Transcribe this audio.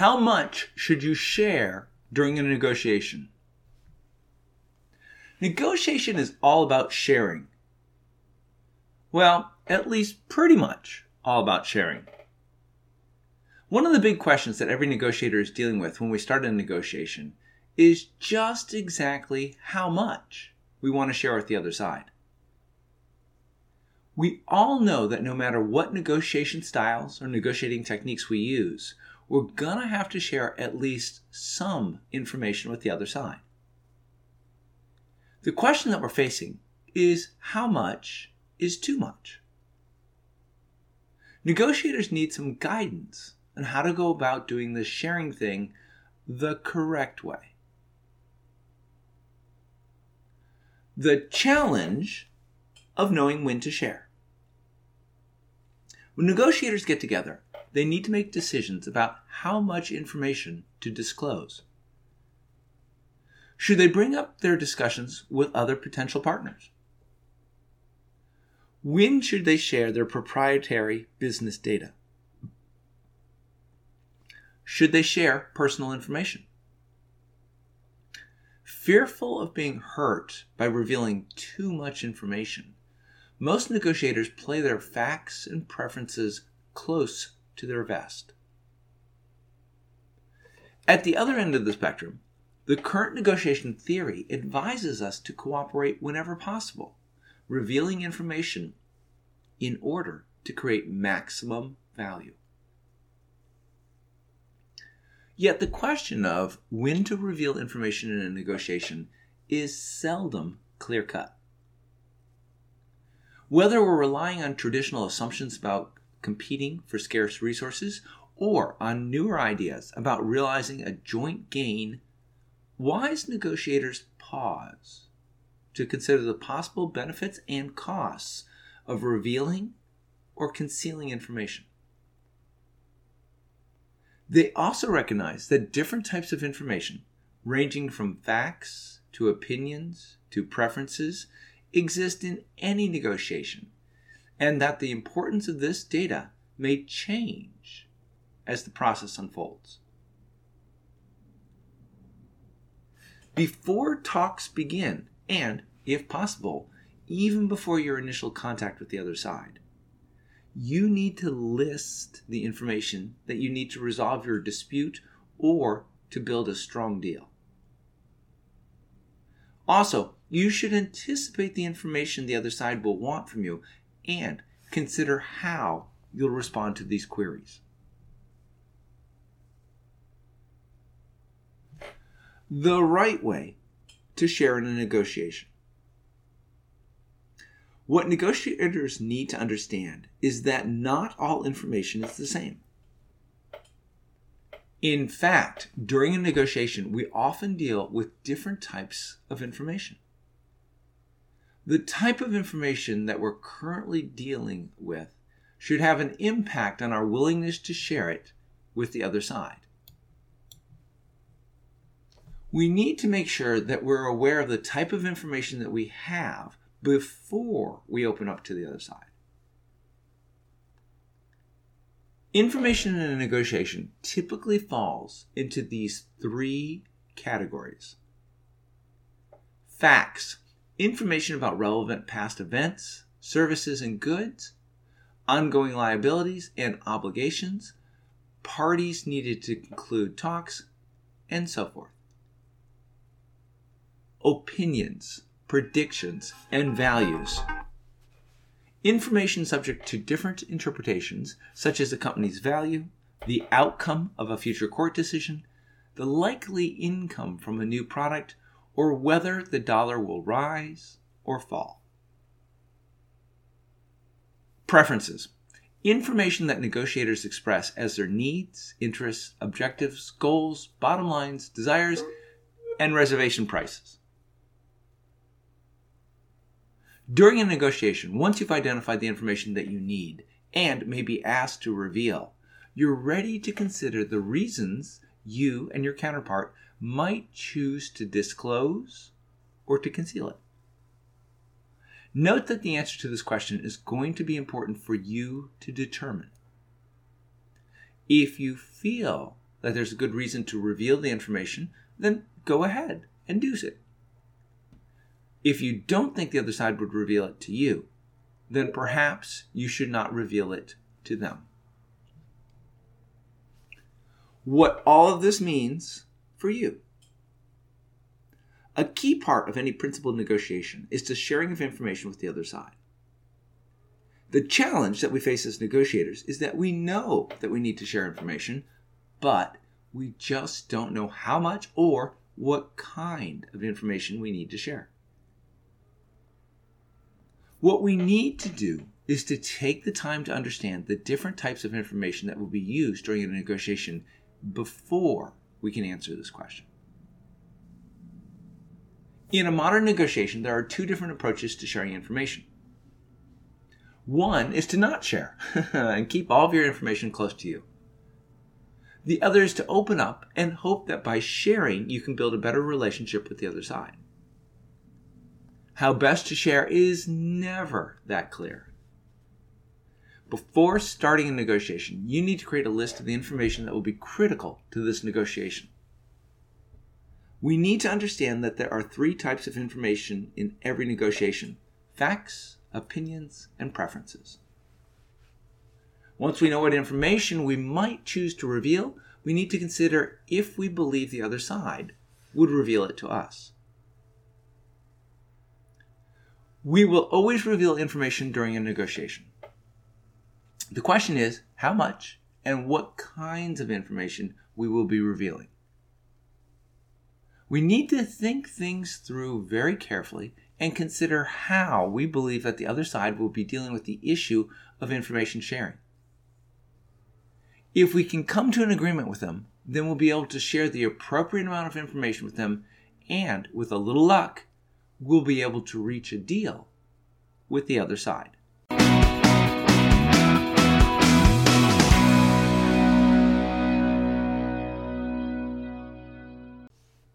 How much should you share during a negotiation? Negotiation is all about sharing. Well, at least pretty much all about sharing. One of the big questions that every negotiator is dealing with when we start a negotiation is just exactly how much we want to share with the other side. We all know that no matter what negotiation styles or negotiating techniques we use, we're going to have to share at least some information with the other side. The question that we're facing is how much is too much? Negotiators need some guidance on how to go about doing the sharing thing the correct way. The challenge of knowing when to share. When negotiators get together, they need to make decisions about how much information to disclose. Should they bring up their discussions with other potential partners? When should they share their proprietary business data? Should they share personal information? Fearful of being hurt by revealing too much information, most negotiators play their facts and preferences close to their vest. At the other end of the spectrum, the current negotiation theory advises us to cooperate whenever possible, revealing information in order to create maximum value. Yet the question of when to reveal information in a negotiation is seldom clear cut. Whether we're relying on traditional assumptions about competing for scarce resources or on newer ideas about realizing a joint gain, wise negotiators pause to consider the possible benefits and costs of revealing or concealing information. They also recognize that different types of information, ranging from facts to opinions to preferences, exist in any negotiation, and that the importance of this data may change as the process unfolds. Before talks begin, and if possible, even before your initial contact with the other side, you need to list the information that you need to resolve your dispute or to build a strong deal. Also, you should anticipate the information the other side will want from you and consider how you'll respond to these queries. The right way to share in a negotiation. What negotiators need to understand is that not all information is the same. In fact, during a negotiation, we often deal with different types of information the type of information that we're currently dealing with should have an impact on our willingness to share it with the other side. We need to make sure that we're aware of the type of information that we have before we open up to the other side. Information in a negotiation typically falls into these three categories facts information about relevant past events, services, and goods, ongoing liabilities and obligations, parties needed to conclude talks, and so forth. Opinions, predictions, and values. Information subject to different interpretations, such as the company's value, the outcome of a future court decision, the likely income from a new product, or whether the dollar will rise or fall. Preferences information that negotiators express as their needs, interests, objectives, goals, bottom lines, desires, and reservation prices. During a negotiation, once you've identified the information that you need and may be asked to reveal, you're ready to consider the reasons you and your counterpart might choose to disclose or to conceal it. Note that the answer to this question is going to be important for you to determine. If you feel that there's a good reason to reveal the information, then go ahead and do it. If you don't think the other side would reveal it to you, then perhaps you should not reveal it to them. What all of this means for you. A key part of any principled negotiation is the sharing of information with the other side. The challenge that we face as negotiators is that we know that we need to share information, but we just don't know how much or what kind of information we need to share. What we need to do is to take the time to understand the different types of information that will be used during a negotiation before we can answer this question. In a modern negotiation, there are two different approaches to sharing information. One is to not share and keep all of your information close to you. The other is to open up and hope that by sharing, you can build a better relationship with the other side. How best to share is never that clear. Before starting a negotiation, you need to create a list of the information that will be critical to this negotiation. We need to understand that there are three types of information in every negotiation facts, opinions, and preferences. Once we know what information we might choose to reveal, we need to consider if we believe the other side would reveal it to us. We will always reveal information during a negotiation. The question is how much and what kinds of information we will be revealing. We need to think things through very carefully and consider how we believe that the other side will be dealing with the issue of information sharing. If we can come to an agreement with them, then we'll be able to share the appropriate amount of information with them, and with a little luck, we'll be able to reach a deal with the other side.